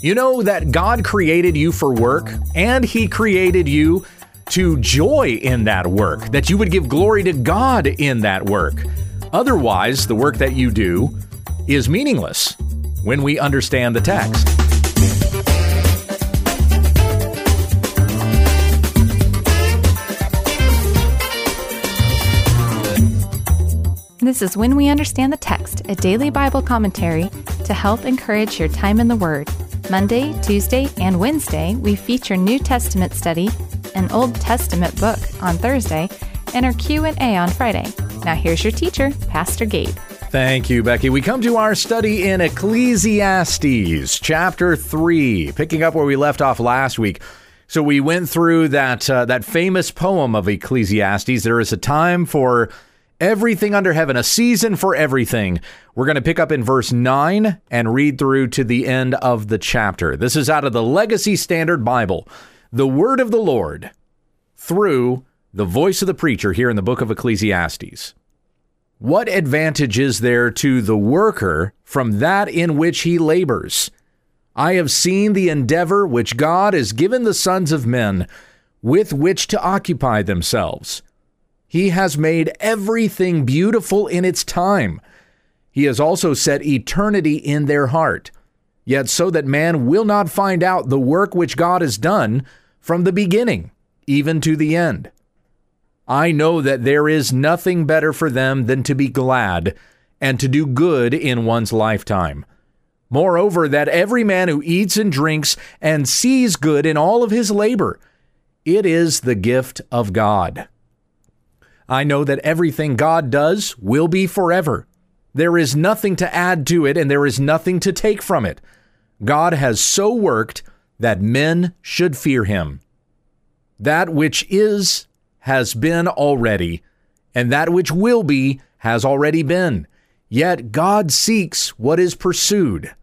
You know that God created you for work, and He created you to joy in that work, that you would give glory to God in that work. Otherwise, the work that you do is meaningless when we understand the text. This is When We Understand the Text, a daily Bible commentary to help encourage your time in the Word. Monday, Tuesday, and Wednesday, we feature New Testament study, an Old Testament book on Thursday, and our Q&A on Friday. Now here's your teacher, Pastor Gabe. Thank you, Becky. We come to our study in Ecclesiastes, chapter 3, picking up where we left off last week. So we went through that uh, that famous poem of Ecclesiastes. There is a time for everything under heaven, a season for everything. We're going to pick up in verse 9 and read through to the end of the chapter. This is out of the Legacy Standard Bible, the word of the Lord through the voice of the preacher here in the book of Ecclesiastes. What advantage is there to the worker from that in which he labors? I have seen the endeavor which God has given the sons of men with which to occupy themselves. He has made everything beautiful in its time. He has also set eternity in their heart, yet so that man will not find out the work which God has done from the beginning, even to the end. I know that there is nothing better for them than to be glad and to do good in one's lifetime. Moreover, that every man who eats and drinks and sees good in all of his labor, it is the gift of God. I know that everything God does will be forever. There is nothing to add to it, and there is nothing to take from it. God has so worked that men should fear him. That which is has been already, and that which will be has already been. Yet God seeks what is pursued.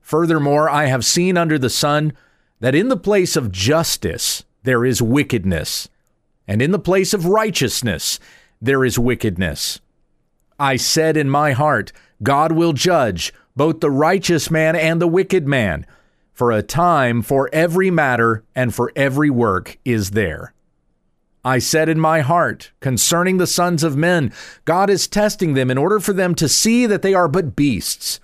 Furthermore, I have seen under the sun that in the place of justice there is wickedness and in the place of righteousness there is wickedness. I said in my heart, God will judge both the righteous man and the wicked man, for a time for every matter and for every work is there. I said in my heart concerning the sons of men, God is testing them in order for them to see that they are but beasts.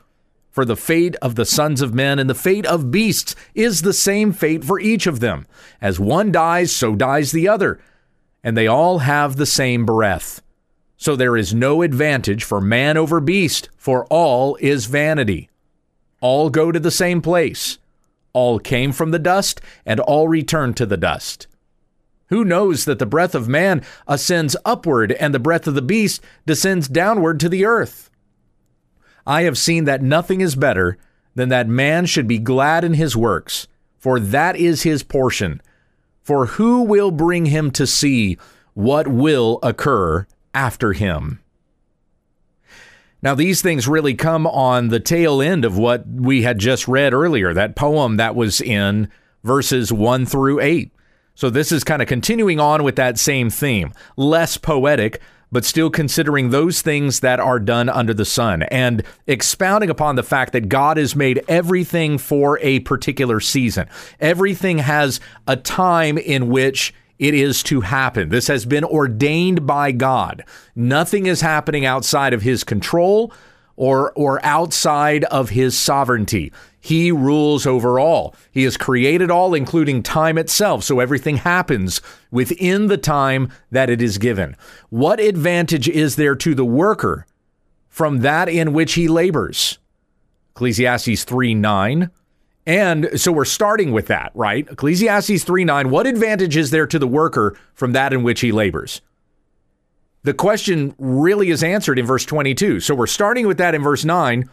For the fate of the sons of men and the fate of beasts is the same fate for each of them. As one dies, so dies the other and they all have the same breath. So there is no advantage for man over beast, for all is vanity. All go to the same place. All came from the dust, and all return to the dust. Who knows that the breath of man ascends upward, and the breath of the beast descends downward to the earth? I have seen that nothing is better than that man should be glad in his works, for that is his portion for who will bring him to see what will occur after him? Now, these things really come on the tail end of what we had just read earlier, that poem that was in verses 1 through 8. So, this is kind of continuing on with that same theme, less poetic, but still considering those things that are done under the sun and expounding upon the fact that God has made everything for a particular season. Everything has a time in which it is to happen. This has been ordained by God. Nothing is happening outside of his control or or outside of his sovereignty. He rules over all. He has created all, including time itself, so everything happens within the time that it is given. What advantage is there to the worker from that in which he labors? Ecclesiastes 3 9. And so we're starting with that, right? Ecclesiastes 3 9. What advantage is there to the worker from that in which he labors? The question really is answered in verse 22. So we're starting with that in verse 9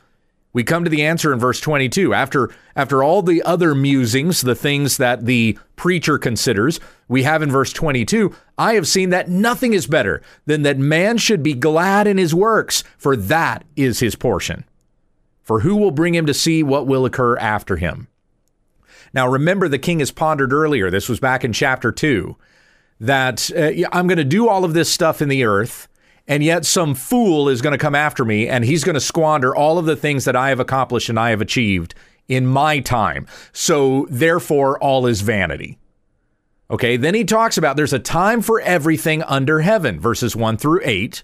we come to the answer in verse 22. After after all the other musings, the things that the preacher considers, we have in verse 22, I have seen that nothing is better than that man should be glad in his works, for that is his portion. For who will bring him to see what will occur after him? Now remember the king has pondered earlier, this was back in chapter 2, that uh, I'm going to do all of this stuff in the earth and yet some fool is going to come after me and he's going to squander all of the things that I have accomplished and I have achieved in my time. So therefore, all is vanity. Okay, then he talks about there's a time for everything under heaven, verses 1 through 8.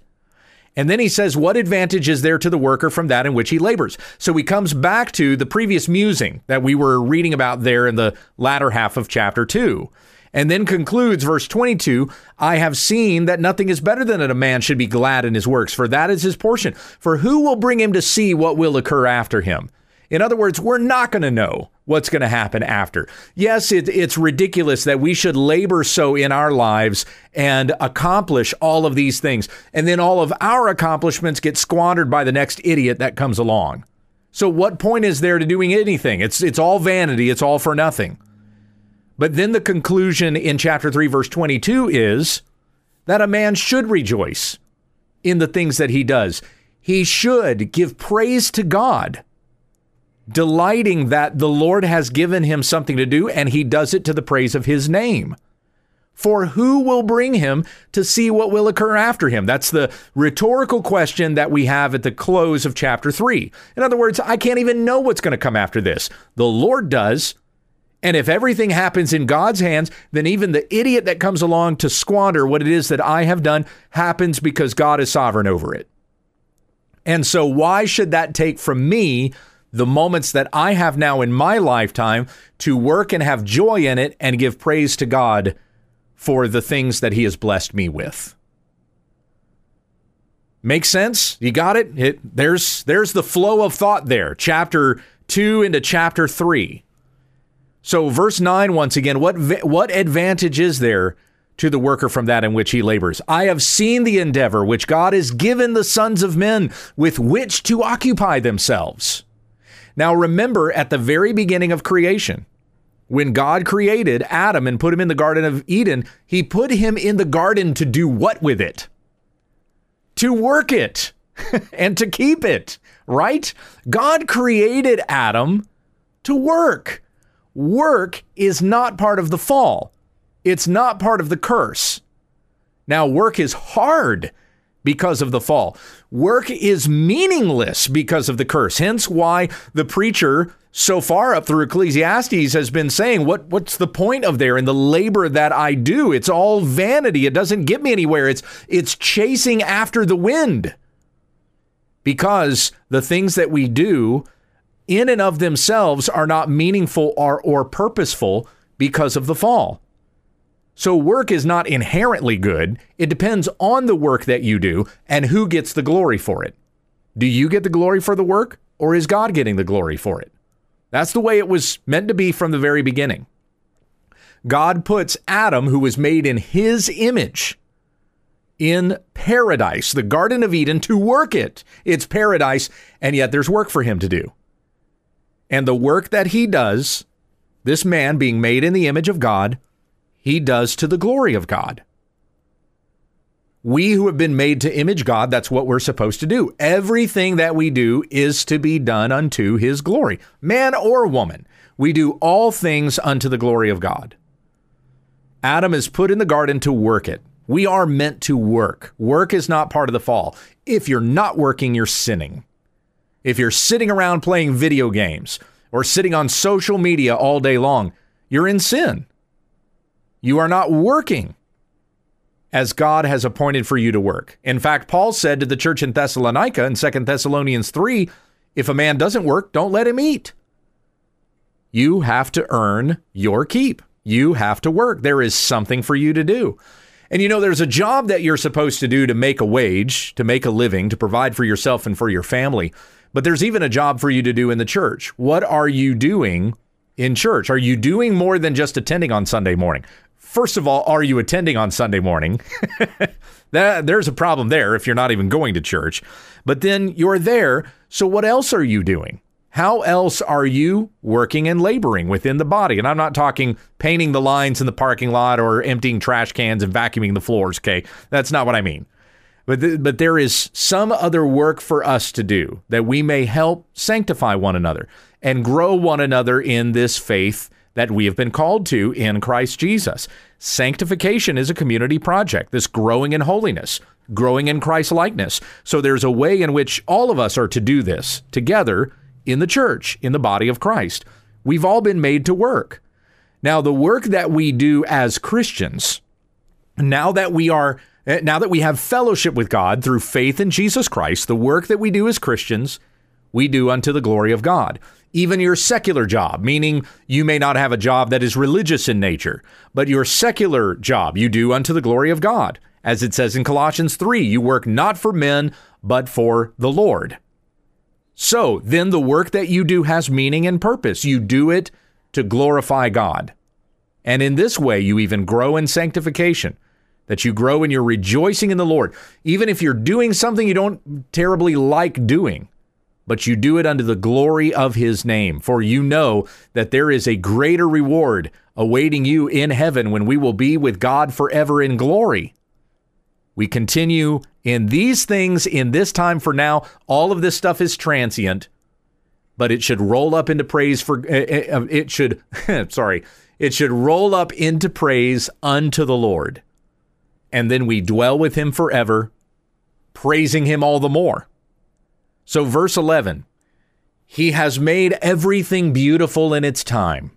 And then he says, What advantage is there to the worker from that in which he labors? So he comes back to the previous musing that we were reading about there in the latter half of chapter 2. And then concludes verse 22 I have seen that nothing is better than that a man should be glad in his works, for that is his portion. For who will bring him to see what will occur after him? In other words, we're not going to know what's going to happen after. Yes, it, it's ridiculous that we should labor so in our lives and accomplish all of these things. And then all of our accomplishments get squandered by the next idiot that comes along. So what point is there to doing anything? It's it's all vanity, it's all for nothing. But then the conclusion in chapter 3 verse 22 is that a man should rejoice in the things that he does. He should give praise to God delighting that the Lord has given him something to do and he does it to the praise of his name. For who will bring him to see what will occur after him? That's the rhetorical question that we have at the close of chapter 3. In other words, I can't even know what's going to come after this. The Lord does. And if everything happens in God's hands, then even the idiot that comes along to squander what it is that I have done happens because God is sovereign over it. And so, why should that take from me the moments that I have now in my lifetime to work and have joy in it and give praise to God for the things that He has blessed me with. Makes sense? You got it? it there's there's the flow of thought there. Chapter 2 into chapter 3. So verse 9 once again, what what advantage is there to the worker from that in which he labors? I have seen the endeavor which God has given the sons of men with which to occupy themselves. Now, remember at the very beginning of creation, when God created Adam and put him in the Garden of Eden, he put him in the garden to do what with it? To work it and to keep it, right? God created Adam to work. Work is not part of the fall, it's not part of the curse. Now, work is hard because of the fall. Work is meaningless because of the curse. Hence why the preacher so far up through Ecclesiastes has been saying, what, what's the point of there and the labor that I do? It's all vanity. It doesn't get me anywhere. It's, it's chasing after the wind. Because the things that we do in and of themselves are not meaningful or, or purposeful because of the fall. So work is not inherently good. It depends on the work that you do and who gets the glory for it. Do you get the glory for the work or is God getting the glory for it? That's the way it was meant to be from the very beginning. God puts Adam, who was made in his image, in paradise, the Garden of Eden, to work it. It's paradise, and yet there's work for him to do. And the work that he does, this man being made in the image of God, he does to the glory of God. We who have been made to image God, that's what we're supposed to do. Everything that we do is to be done unto his glory, man or woman. We do all things unto the glory of God. Adam is put in the garden to work it. We are meant to work. Work is not part of the fall. If you're not working, you're sinning. If you're sitting around playing video games or sitting on social media all day long, you're in sin. You are not working as God has appointed for you to work. In fact, Paul said to the church in Thessalonica in 2 Thessalonians 3 if a man doesn't work, don't let him eat. You have to earn your keep. You have to work. There is something for you to do. And you know, there's a job that you're supposed to do to make a wage, to make a living, to provide for yourself and for your family. But there's even a job for you to do in the church. What are you doing in church? Are you doing more than just attending on Sunday morning? First of all, are you attending on Sunday morning? that, there's a problem there if you're not even going to church. But then you're there. So what else are you doing? How else are you working and laboring within the body? And I'm not talking painting the lines in the parking lot or emptying trash cans and vacuuming the floors, okay? That's not what I mean. But, th- but there is some other work for us to do that we may help sanctify one another and grow one another in this faith that we have been called to in Christ Jesus. Sanctification is a community project, this growing in holiness, growing in Christ likeness. So there's a way in which all of us are to do this together in the church, in the body of Christ. We've all been made to work. Now, the work that we do as Christians, now that we are Eh, now that we have fellowship with God through faith in Jesus Christ, the work that we do as Christians, we do unto the glory of God. Even your secular job, meaning you may not have a job that is religious in nature, but your secular job you do unto the glory of God. As it says in Colossians 3, you work not for men, but for the Lord. So then the work that you do has meaning and purpose. You do it to glorify God. And in this way, you even grow in sanctification, that you grow in your rejoicing in the Lord. Even if you're doing something you don't terribly like doing, but you do it unto the glory of his name. For you know that there is a greater reward awaiting you in heaven when we will be with God forever in glory. We continue in these things in this time for now. All of this stuff is transient, but it should roll up into praise for uh, uh, it should sorry, it should roll up into praise unto the Lord. And then we dwell with him forever, praising him all the more. So verse 11, he has made everything beautiful in its time.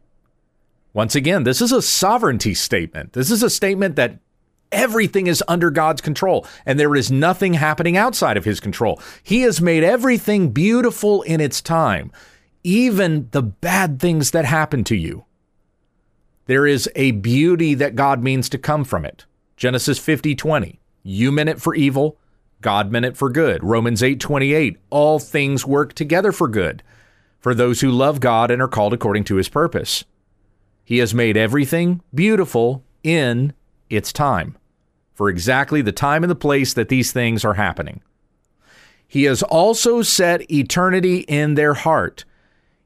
Once again, this is a sovereignty statement. This is a statement that Everything is under God's control, and there is nothing happening outside of his control. He has made everything beautiful in its time, even the bad things that happen to you. There is a beauty that God means to come from it. Genesis 50 20. You meant it for evil, God meant it for good. Romans 8 28. All things work together for good for those who love God and are called according to his purpose. He has made everything beautiful in its time, for exactly the time and the place that these things are happening. He has also set eternity in their heart,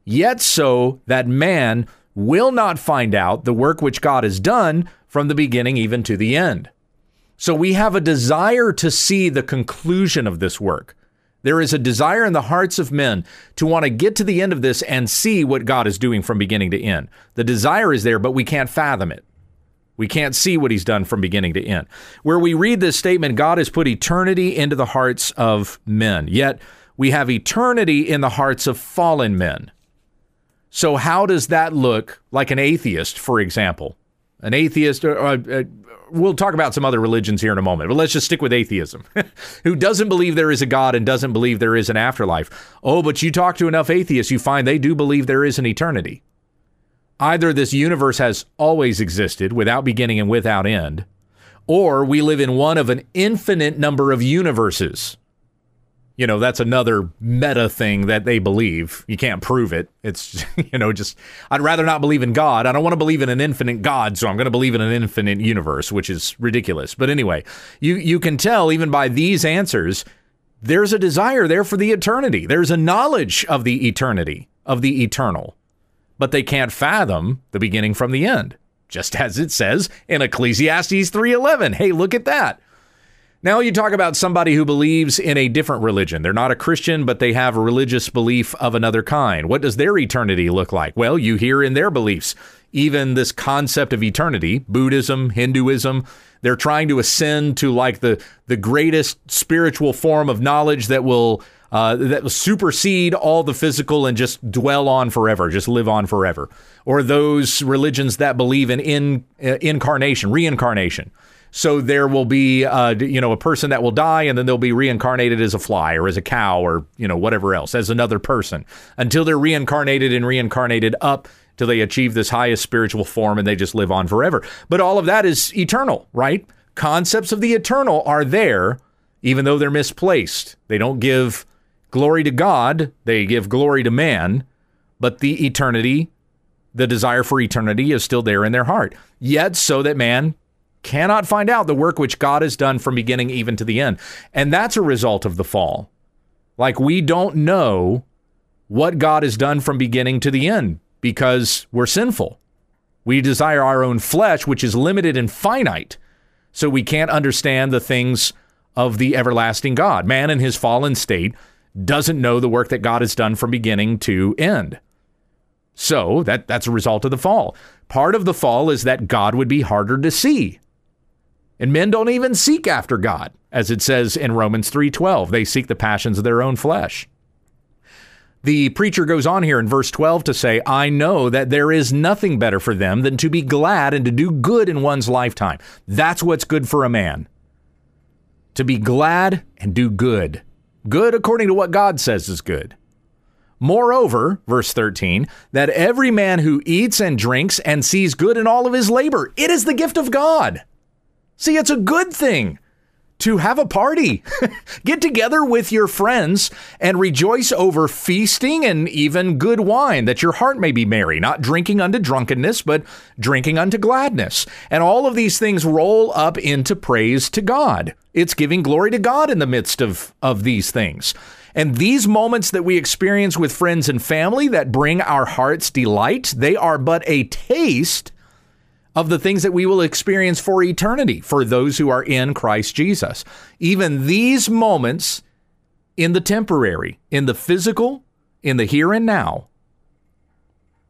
yet so that man will not find out the work which God has done from the beginning even to the end. So we have a desire to see the conclusion of this work. There is a desire in the hearts of men to want to get to the end of this and see what God is doing from beginning to end. The desire is there, but we can't fathom it. We can't see what he's done from beginning to end. Where we read this statement, God has put eternity into the hearts of men, yet we have eternity in the hearts of fallen men. So, how does that look like an atheist, for example? An atheist, uh, uh, we'll talk about some other religions here in a moment, but let's just stick with atheism, who doesn't believe there is a God and doesn't believe there is an afterlife. Oh, but you talk to enough atheists, you find they do believe there is an eternity. Either this universe has always existed without beginning and without end, or we live in one of an infinite number of universes. You know, that's another meta thing that they believe. You can't prove it. It's, you know, just, I'd rather not believe in God. I don't want to believe in an infinite God, so I'm going to believe in an infinite universe, which is ridiculous. But anyway, you, you can tell even by these answers, there's a desire there for the eternity. There's a knowledge of the eternity, of the eternal but they can't fathom the beginning from the end, just as it says in Ecclesiastes 3:11. Hey, look at that. Now you talk about somebody who believes in a different religion. They're not a Christian, but they have a religious belief of another kind. What does their eternity look like? Well, you hear in their beliefs even this concept of eternity, Buddhism, Hinduism, they're trying to ascend to like the the greatest spiritual form of knowledge that will uh, that supersede all the physical and just dwell on forever, just live on forever. Or those religions that believe in, in uh, incarnation, reincarnation. So there will be, uh, you know, a person that will die, and then they'll be reincarnated as a fly or as a cow or you know whatever else as another person until they're reincarnated and reincarnated up till they achieve this highest spiritual form and they just live on forever. But all of that is eternal, right? Concepts of the eternal are there, even though they're misplaced. They don't give glory to God, they give glory to man, but the eternity, the desire for eternity is still there in their heart. Yet, so that man cannot find out the work which God has done from beginning even to the end. And that's a result of the fall. Like we don't know what God has done from beginning to the end because we're sinful. We desire our own flesh, which is limited and finite. So we can't understand the things of the everlasting God. Man in his fallen state doesn't know the work that God has done from beginning to end. So that, that's a result of the fall. Part of the fall is that God would be harder to see. And men don't even seek after God, as it says in Romans 3:12. They seek the passions of their own flesh. The preacher goes on here in verse 12 to say, I know that there is nothing better for them than to be glad and to do good in one's lifetime. That's what's good for a man. To be glad and do good. Good according to what God says is good. Moreover, verse 13, that every man who eats and drinks and sees good in all of his labor, it is the gift of God. See, it's a good thing to have a party. Get together with your friends and rejoice over feasting and even good wine, that your heart may be merry, not drinking unto drunkenness, but drinking unto gladness. And all of these things roll up into praise to God. It's giving glory to God in the midst of, of these things. And these moments that we experience with friends and family that bring our hearts delight, they are but a taste of the things that we will experience for eternity for those who are in Christ Jesus. Even these moments in the temporary, in the physical, in the here and now,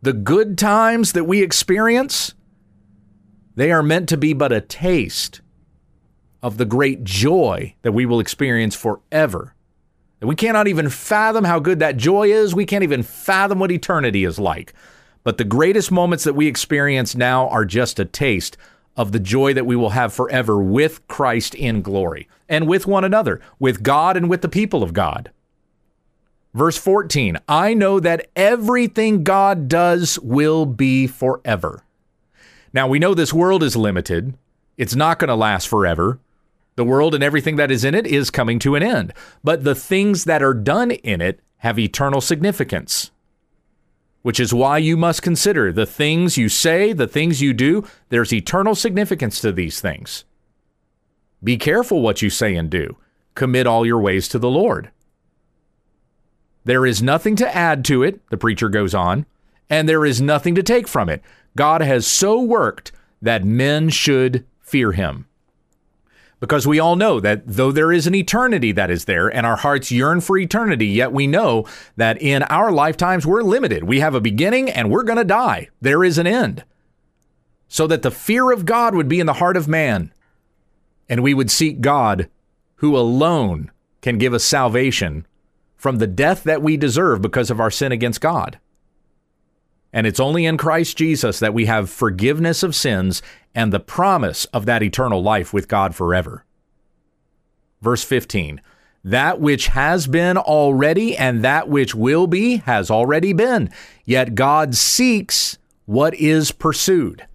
the good times that we experience, they are meant to be but a taste of the great joy that we will experience forever. And we cannot even fathom how good that joy is. We can't even fathom what eternity is like. But the greatest moments that we experience now are just a taste of the joy that we will have forever with Christ in glory and with one another, with God and with the people of God. Verse 14 I know that everything God does will be forever. Now, we know this world is limited, it's not going to last forever. The world and everything that is in it is coming to an end, but the things that are done in it have eternal significance which is why you must consider the things you say, the things you do. There's eternal significance to these things. Be careful what you say and do. Commit all your ways to the Lord. There is nothing to add to it, the preacher goes on, and there is nothing to take from it. God has so worked that men should fear him because we all know that though there is an eternity that is there and our hearts yearn for eternity, yet we know that in our lifetimes we're limited. We have a beginning and we're going to die. There is an end. So that the fear of God would be in the heart of man and we would seek God who alone can give us salvation from the death that we deserve because of our sin against God. And it's only in Christ Jesus that we have forgiveness of sins and the promise of that eternal life with God forever. Verse 15 That which has been already and that which will be has already been, yet God seeks what is pursued.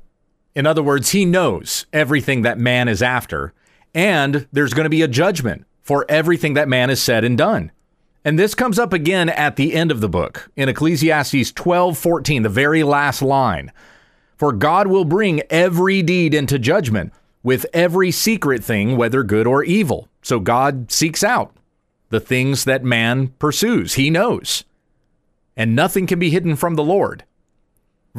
In other words, he knows everything that man is after, and there's going to be a judgment for everything that man has said and done. And this comes up again at the end of the book in Ecclesiastes 12:14, the very last line. For God will bring every deed into judgment with every secret thing, whether good or evil. So God seeks out the things that man pursues. He knows. And nothing can be hidden from the Lord.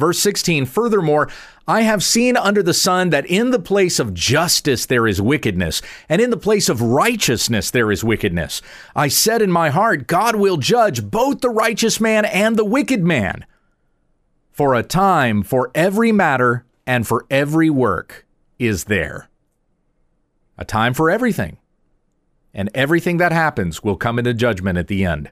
Verse 16, furthermore, I have seen under the sun that in the place of justice there is wickedness, and in the place of righteousness there is wickedness. I said in my heart, God will judge both the righteous man and the wicked man. For a time for every matter and for every work is there. A time for everything. And everything that happens will come into judgment at the end.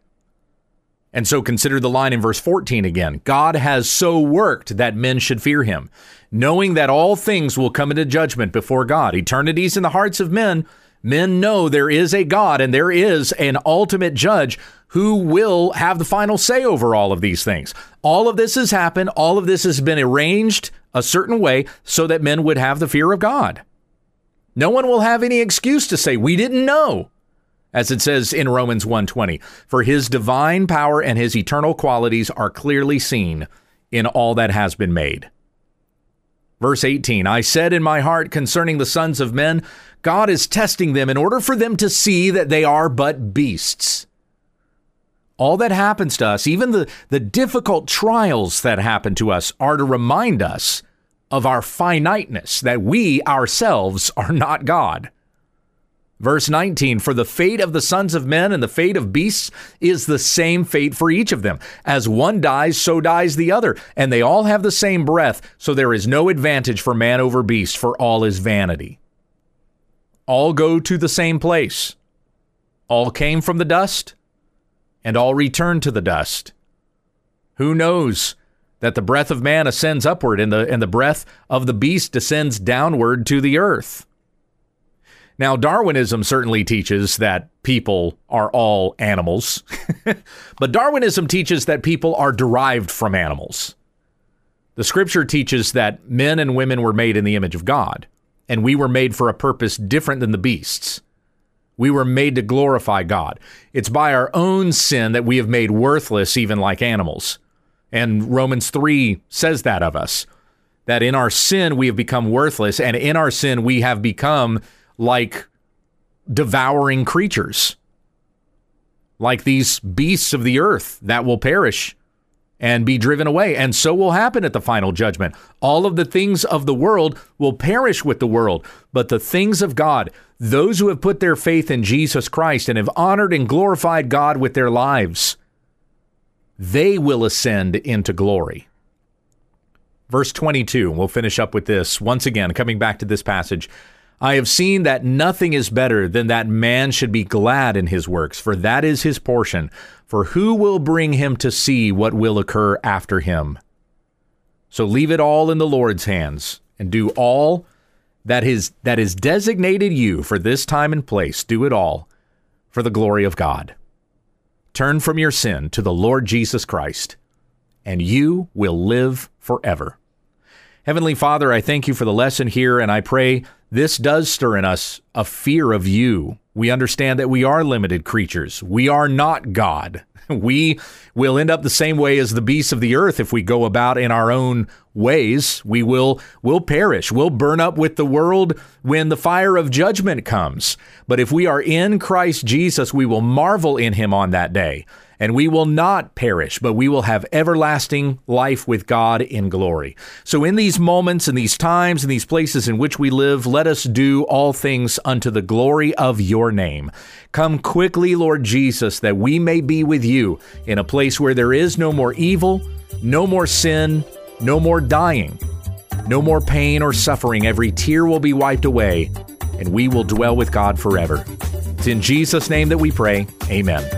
And so consider the line in verse 14 again. God has so worked that men should fear him, knowing that all things will come into judgment before God. Eternities in the hearts of men. Men know there is a God and there is an ultimate judge who will have the final say over all of these things. All of this has happened. All of this has been arranged a certain way so that men would have the fear of God. No one will have any excuse to say, we didn't know as it says in Romans 1:20, for his divine power and his eternal qualities are clearly seen in all that has been made. Verse 18, I said in my heart concerning the sons of men, God is testing them in order for them to see that they are but beasts. All that happens to us, even the, the difficult trials that happen to us, are to remind us of our finiteness, that we ourselves are not God. Verse 19 For the fate of the sons of men and the fate of beasts is the same fate for each of them. As one dies, so dies the other. And they all have the same breath, so there is no advantage for man over beast, for all is vanity. All go to the same place. All came from the dust, and all return to the dust. Who knows that the breath of man ascends upward and the, and the breath of the beast descends downward to the earth? Now, Darwinism certainly teaches that people are all animals, but Darwinism teaches that people are derived from animals. The scripture teaches that men and women were made in the image of God, and we were made for a purpose different than the beasts. We were made to glorify God. It's by our own sin that we have made worthless, even like animals. And Romans 3 says that of us that in our sin we have become worthless, and in our sin we have become like devouring creatures, like these beasts of the earth that will perish and be driven away. And so will happen at the final judgment. All of the things of the world will perish with the world, but the things of God, those who have put their faith in Jesus Christ and have honored and glorified God with their lives, they will ascend into glory. Verse 22, we'll finish up with this. Once again, coming back to this passage. I have seen that nothing is better than that man should be glad in his works, for that is his portion. For who will bring him to see what will occur after him? So leave it all in the Lord's hands and do all that is that is designated you for this time and place. Do it all for the glory of God. Turn from your sin to the Lord Jesus Christ, and you will live forever. Heavenly Father, I thank you for the lesson here, and I pray this does stir in us a fear of you. We understand that we are limited creatures. We are not God. We will end up the same way as the beasts of the earth if we go about in our own ways. We will will perish. We'll burn up with the world when the fire of judgment comes. But if we are in Christ Jesus, we will marvel in him on that day and we will not perish, but we will have everlasting life with God in glory. So, in these moments, in these times, in these places in which we live, let us do all things unto the glory of your name. Come quickly, Lord Jesus, that we may be with you in a place where there is no more evil, no more sin, no more dying, no more pain or suffering. Every tear will be wiped away, and we will dwell with God forever. It's in Jesus' name that we pray. Amen.